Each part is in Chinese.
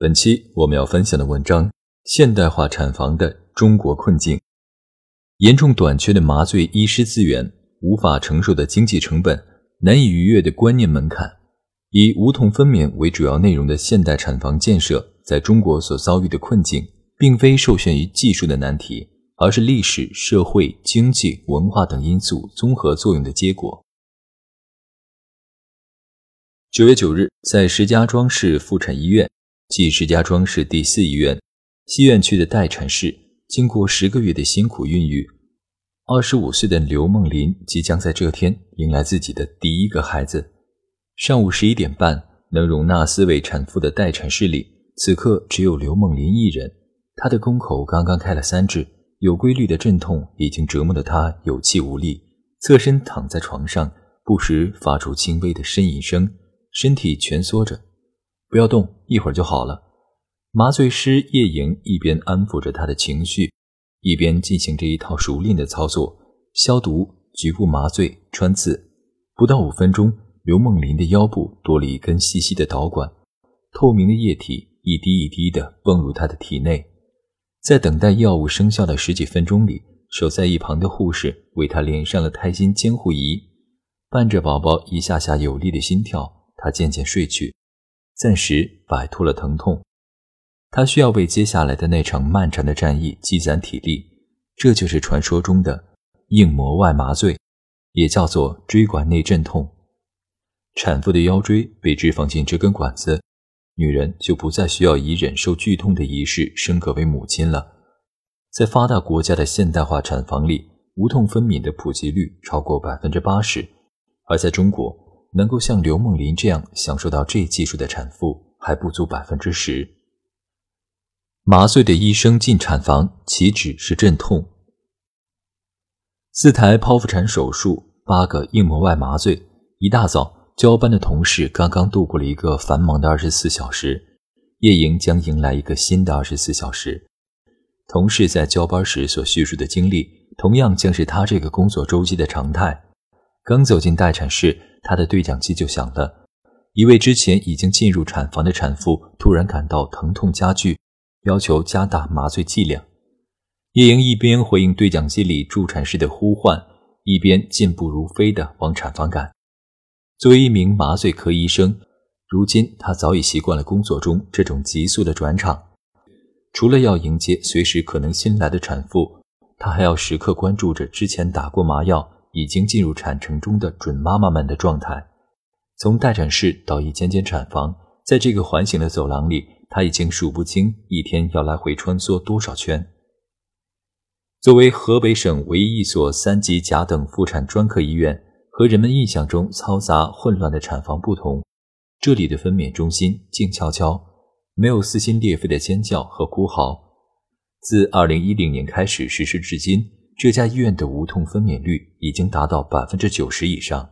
本期我们要分享的文章：现代化产房的中国困境，严重短缺的麻醉医师资源，无法承受的经济成本，难以逾越的观念门槛，以无痛分娩为主要内容的现代产房建设，在中国所遭遇的困境，并非受限于技术的难题，而是历史、社会、经济、文化等因素综合作用的结果。九月九日，在石家庄市妇产医院。即石家庄市第四医院西院区的待产室，经过十个月的辛苦孕育，二十五岁的刘梦林即将在这天迎来自己的第一个孩子。上午十一点半，能容纳四位产妇的待产室里，此刻只有刘梦林一人。她的宫口刚刚开了三指，有规律的阵痛已经折磨得她有气无力，侧身躺在床上，不时发出轻微的呻吟声，身体蜷缩着。不要动，一会儿就好了。麻醉师叶莹一边安抚着他的情绪，一边进行着一套熟练的操作：消毒、局部麻醉、穿刺。不到五分钟，刘梦林的腰部多了一根细细的导管，透明的液体一滴一滴地泵入他的体内。在等待药物生效的十几分钟里，守在一旁的护士为他连上了胎心监护仪，伴着宝宝一下下有力的心跳，他渐渐睡去。暂时摆脱了疼痛，他需要为接下来的那场漫长的战役积攒体力。这就是传说中的硬膜外麻醉，也叫做椎管内镇痛。产妇的腰椎被置放进这根管子，女人就不再需要以忍受剧痛的仪式升格为母亲了。在发达国家的现代化产房里，无痛分娩的普及率超过百分之八十，而在中国。能够像刘梦林这样享受到这技术的产妇还不足百分之十。麻醉的医生进产房，岂止是阵痛？四台剖腹产手术，八个硬膜外麻醉。一大早，交班的同事刚刚度过了一个繁忙的二十四小时，夜营将迎来一个新的二十四小时。同事在交班时所叙述的经历，同样将是他这个工作周期的常态。刚走进待产室。他的对讲机就响了，一位之前已经进入产房的产妇突然感到疼痛加剧，要求加大麻醉剂量。叶莹一边回应对讲机里助产士的呼唤，一边健步如飞地往产房赶。作为一名麻醉科医生，如今他早已习惯了工作中这种急速的转场。除了要迎接随时可能新来的产妇，他还要时刻关注着之前打过麻药。已经进入产程中的准妈妈们的状态。从待产室到一间间产房，在这个环形的走廊里，他已经数不清一天要来回穿梭多少圈。作为河北省唯一一所三级甲等妇产专科医院，和人们印象中嘈杂混乱的产房不同，这里的分娩中心静悄悄，没有撕心裂肺的尖叫和哭嚎。自2010年开始实施至今。这家医院的无痛分娩率已经达到百分之九十以上。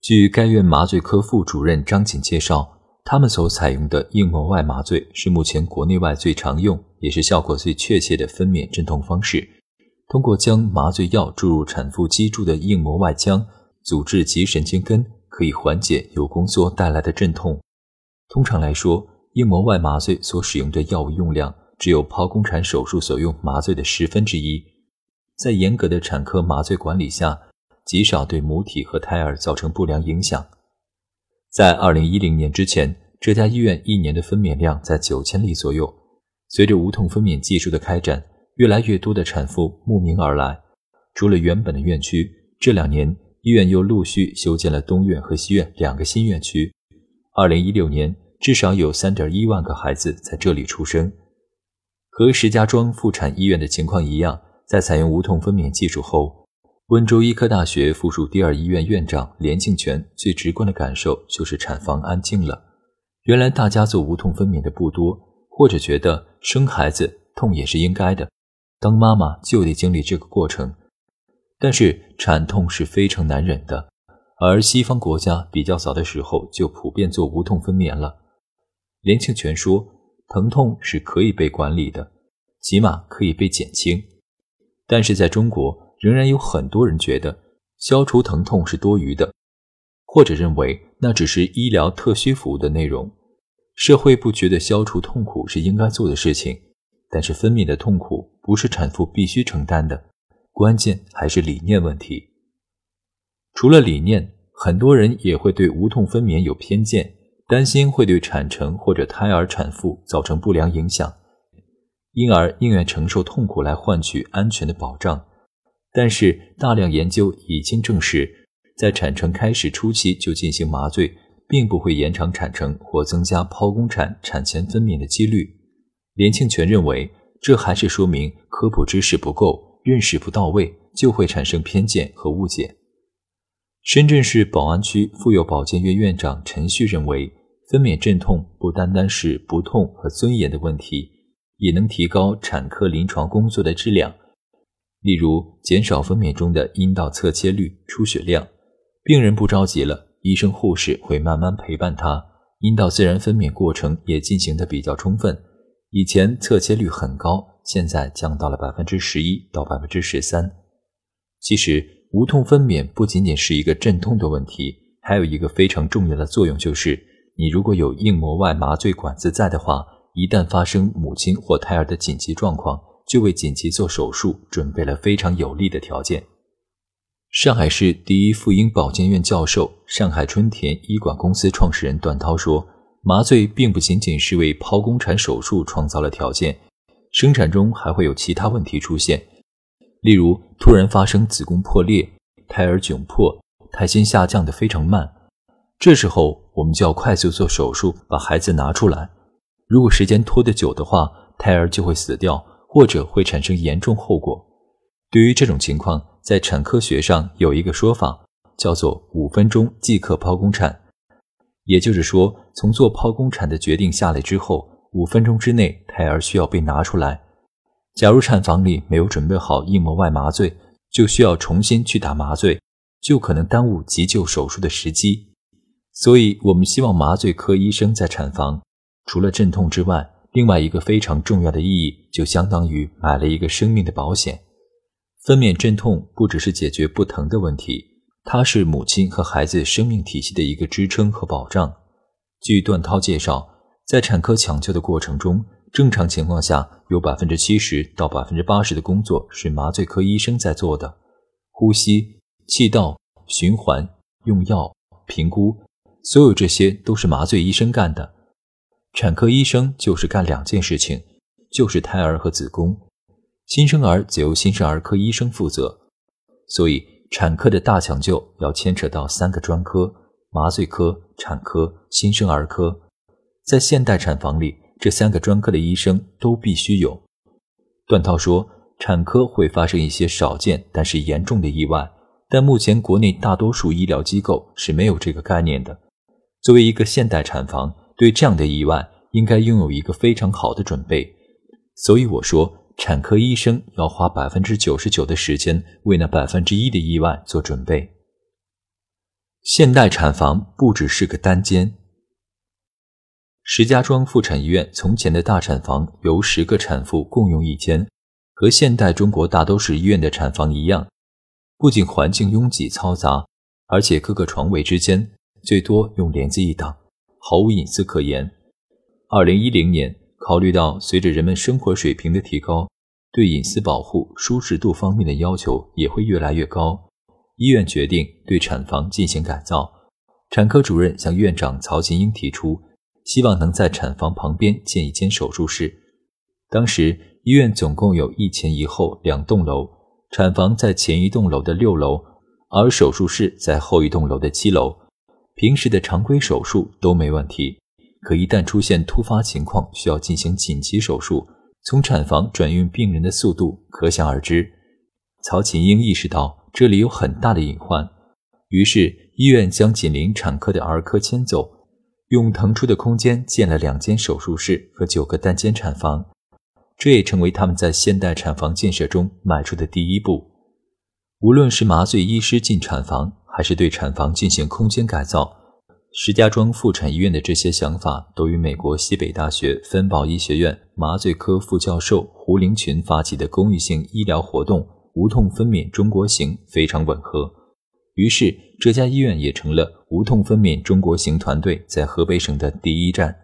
据该院麻醉科副主任张锦介绍，他们所采用的硬膜外麻醉是目前国内外最常用，也是效果最确切的分娩镇痛方式。通过将麻醉药注入产妇脊柱的硬膜外腔，阻滞脊神经根，可以缓解有宫缩带来的阵痛。通常来说，硬膜外麻醉所使用的药物用量只有剖宫产手术所用麻醉的十分之一。在严格的产科麻醉管理下，极少对母体和胎儿造成不良影响。在2010年之前，这家医院一年的分娩量在九千例左右。随着无痛分娩技术的开展，越来越多的产妇慕名而来。除了原本的院区，这两年医院又陆续修建了东院和西院两个新院区。2016年，至少有3.1万个孩子在这里出生。和石家庄妇产医院的情况一样。在采用无痛分娩技术后，温州医科大学附属第二医院院长连庆全最直观的感受就是产房安静了。原来大家做无痛分娩的不多，或者觉得生孩子痛也是应该的，当妈妈就得经历这个过程。但是产痛是非常难忍的，而西方国家比较早的时候就普遍做无痛分娩了。连庆全说，疼痛是可以被管理的，起码可以被减轻。但是在中国，仍然有很多人觉得消除疼痛是多余的，或者认为那只是医疗特需服务的内容。社会不觉得消除痛苦是应该做的事情，但是分娩的痛苦不是产妇必须承担的，关键还是理念问题。除了理念，很多人也会对无痛分娩有偏见，担心会对产程或者胎儿、产妇造成不良影响，因而宁愿承受痛苦来换取安全的保障。但是大量研究已经证实，在产程开始初期就进行麻醉。并不会延长产程或增加剖宫产产前分娩的几率。连庆全认为，这还是说明科普知识不够，认识不到位，就会产生偏见和误解。深圳市宝安区妇幼保健院院长陈旭认为，分娩阵痛不单单是不痛和尊严的问题，也能提高产科临床工作的质量，例如减少分娩中的阴道侧切率、出血量，病人不着急了。医生护士会慢慢陪伴他，阴道自然分娩过程也进行的比较充分。以前侧切率很高，现在降到了百分之十一到百分之十三。其实无痛分娩不仅仅是一个镇痛的问题，还有一个非常重要的作用，就是你如果有硬膜外麻醉管子在的话，一旦发生母亲或胎儿的紧急状况，就为紧急做手术准备了非常有利的条件。上海市第一妇婴保健院教授、上海春田医管公司创始人段涛说：“麻醉并不仅仅是为剖宫产手术创造了条件，生产中还会有其他问题出现，例如突然发生子宫破裂、胎儿窘迫、胎心下降的非常慢，这时候我们就要快速做手术把孩子拿出来。如果时间拖得久的话，胎儿就会死掉，或者会产生严重后果。对于这种情况，在产科学上有一个说法，叫做“五分钟即刻剖宫产”，也就是说，从做剖宫产的决定下来之后，五分钟之内胎儿需要被拿出来。假如产房里没有准备好硬膜外麻醉，就需要重新去打麻醉，就可能耽误急救手术的时机。所以，我们希望麻醉科医生在产房，除了镇痛之外，另外一个非常重要的意义，就相当于买了一个生命的保险。分娩镇痛不只是解决不疼的问题，它是母亲和孩子生命体系的一个支撑和保障。据段涛介绍，在产科抢救的过程中，正常情况下有百分之七十到百分之八十的工作是麻醉科医生在做的，呼吸、气道、循环、用药、评估，所有这些都是麻醉医生干的。产科医生就是干两件事情，就是胎儿和子宫。新生儿则由新生儿科医生负责，所以产科的大抢救要牵扯到三个专科：麻醉科、产科、新生儿科。在现代产房里，这三个专科的医生都必须有。段涛说，产科会发生一些少见但是严重的意外，但目前国内大多数医疗机构是没有这个概念的。作为一个现代产房，对这样的意外应该拥有一个非常好的准备。所以我说。产科医生要花百分之九十九的时间为那百分之一的意外做准备。现代产房不只是个单间。石家庄妇产医院从前的大产房由十个产妇共用一间，和现代中国大都市医院的产房一样，不仅环境拥挤嘈杂，而且各个床位之间最多用帘子一挡，毫无隐私可言。二零一零年。考虑到随着人们生活水平的提高，对隐私保护、舒适度方面的要求也会越来越高。医院决定对产房进行改造。产科主任向院长曹琴英提出，希望能在产房旁边建一间手术室。当时医院总共有一前一后两栋楼，产房在前一栋楼的六楼，而手术室在后一栋楼的七楼。平时的常规手术都没问题。可一旦出现突发情况，需要进行紧急手术，从产房转运病人的速度可想而知。曹琴英意识到这里有很大的隐患，于是医院将紧邻产科的儿科迁走，用腾出的空间建了两间手术室和九个单间产房，这也成为他们在现代产房建设中迈出的第一步。无论是麻醉医师进产房，还是对产房进行空间改造，石家庄妇产医院的这些想法都与美国西北大学芬堡医学院麻醉科副教授胡灵群发起的公益性医疗活动“无痛分娩中国行”非常吻合。于是，这家医院也成了“无痛分娩中国行”团队在河北省的第一站。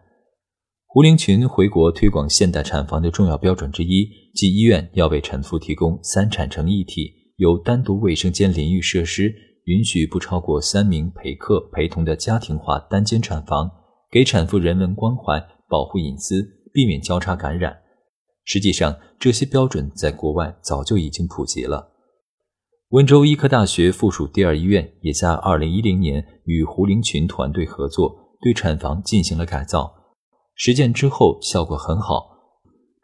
胡灵群回国推广现代产房的重要标准之一，即医院要为产妇提供三产成一体。有单独卫生间淋浴设施，允许不超过三名陪客陪同的家庭化单间产房，给产妇人文关怀，保护隐私，避免交叉感染。实际上，这些标准在国外早就已经普及了。温州医科大学附属第二医院也在2010年与胡灵群团队合作，对产房进行了改造。实践之后效果很好，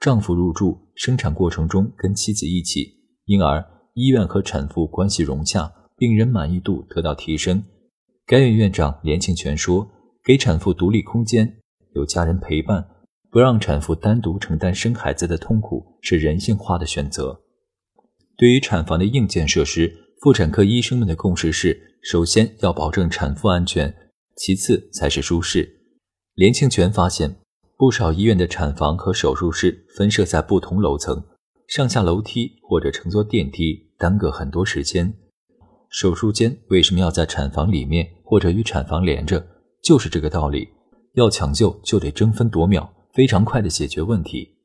丈夫入住，生产过程中跟妻子一起，因而。医院和产妇关系融洽，病人满意度得到提升。该院院长连庆全说：“给产妇独立空间，有家人陪伴，不让产妇单独承担生孩子的痛苦，是人性化的选择。”对于产房的硬件设施，妇产科医生们的共识是：首先要保证产妇安全，其次才是舒适。连庆全发现，不少医院的产房和手术室分设在不同楼层。上下楼梯或者乘坐电梯耽搁很多时间。手术间为什么要在产房里面或者与产房连着？就是这个道理。要抢救就得争分夺秒，非常快的解决问题。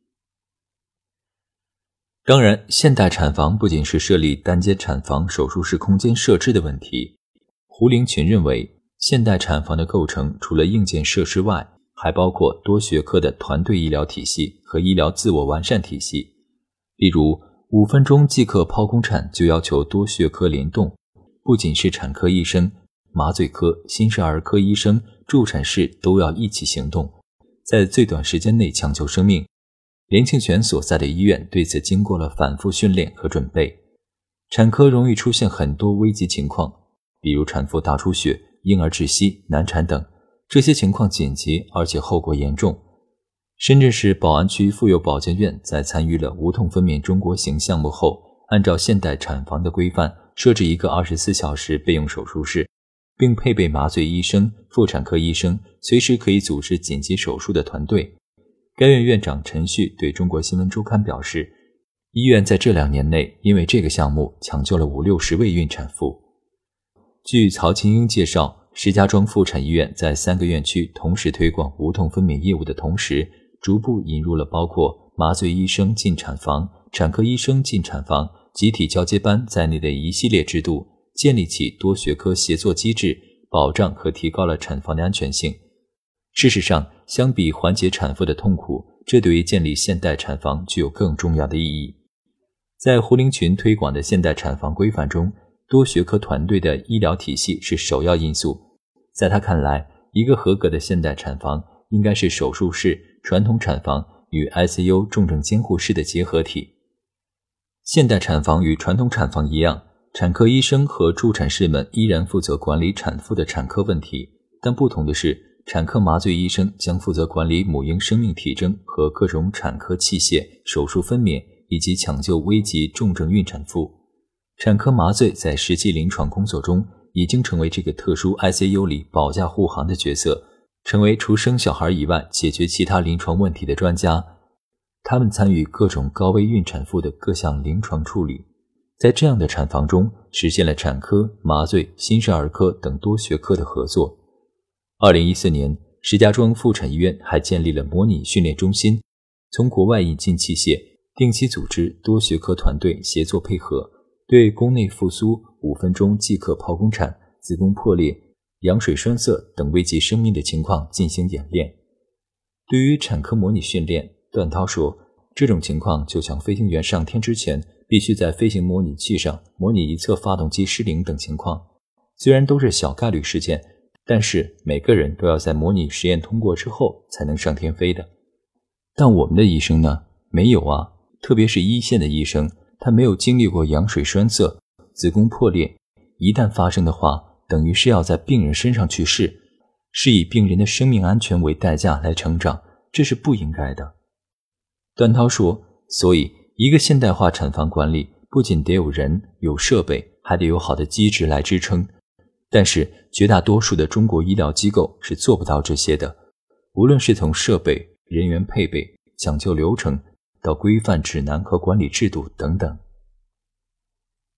当然，现代产房不仅是设立单间产房、手术室空间设置的问题。胡灵群认为，现代产房的构成除了硬件设施外，还包括多学科的团队医疗体系和医疗自我完善体系。例如，五分钟即可剖宫产就要求多学科联动，不仅是产科医生、麻醉科、新生儿科医生、助产士都要一起行动，在最短时间内抢救生命。连庆全所在的医院对此经过了反复训练和准备。产科容易出现很多危急情况，比如产妇大出血、婴儿窒息、难产等，这些情况紧急而且后果严重。深圳市宝安区妇幼保健院在参与了“无痛分娩中国行”项目后，按照现代产房的规范，设置一个二十四小时备用手术室，并配备麻醉医生、妇产科医生，随时可以组织紧急手术的团队。该院院长陈旭对中国新闻周刊表示，医院在这两年内因为这个项目抢救了五六十位孕产妇。据曹琴英介绍，石家庄妇产医院在三个院区同时推广无痛分娩业务的同时，逐步引入了包括麻醉医生进产房、产科医生进产房、集体交接班在内的一系列制度，建立起多学科协作机制，保障和提高了产房的安全性。事实上，相比缓解产妇的痛苦，这对于建立现代产房具有更重要的意义。在胡灵群推广的现代产房规范中，多学科团队的医疗体系是首要因素。在他看来，一个合格的现代产房应该是手术室。传统产房与 ICU 重症监护室的结合体。现代产房与传统产房一样，产科医生和助产士们依然负责管理产妇的产科问题，但不同的是，产科麻醉医生将负责管理母婴生命体征和各种产科器械、手术分娩以及抢救危急重症孕产妇。产科麻醉在实际临床工作中已经成为这个特殊 ICU 里保驾护航的角色。成为除生小孩以外解决其他临床问题的专家，他们参与各种高危孕产妇的各项临床处理，在这样的产房中实现了产科、麻醉、新生儿科等多学科的合作。二零一四年，石家庄妇产医院还建立了模拟训练中心，从国外引进器械，定期组织多学科团队协作配合，对宫内复苏、五分钟即可剖宫产、子宫破裂。羊水栓塞等危及生命的情况进行演练。对于产科模拟训练，段涛说：“这种情况就像飞行员上天之前，必须在飞行模拟器上模拟一侧发动机失灵等情况。虽然都是小概率事件，但是每个人都要在模拟实验通过之后才能上天飞的。但我们的医生呢？没有啊，特别是一线的医生，他没有经历过羊水栓塞、子宫破裂，一旦发生的话。”等于是要在病人身上去试，是以病人的生命安全为代价来成长，这是不应该的。段涛说：“所以，一个现代化产房管理不仅得有人、有设备，还得有好的机制来支撑。但是，绝大多数的中国医疗机构是做不到这些的，无论是从设备、人员配备、抢救流程，到规范指南和管理制度等等。”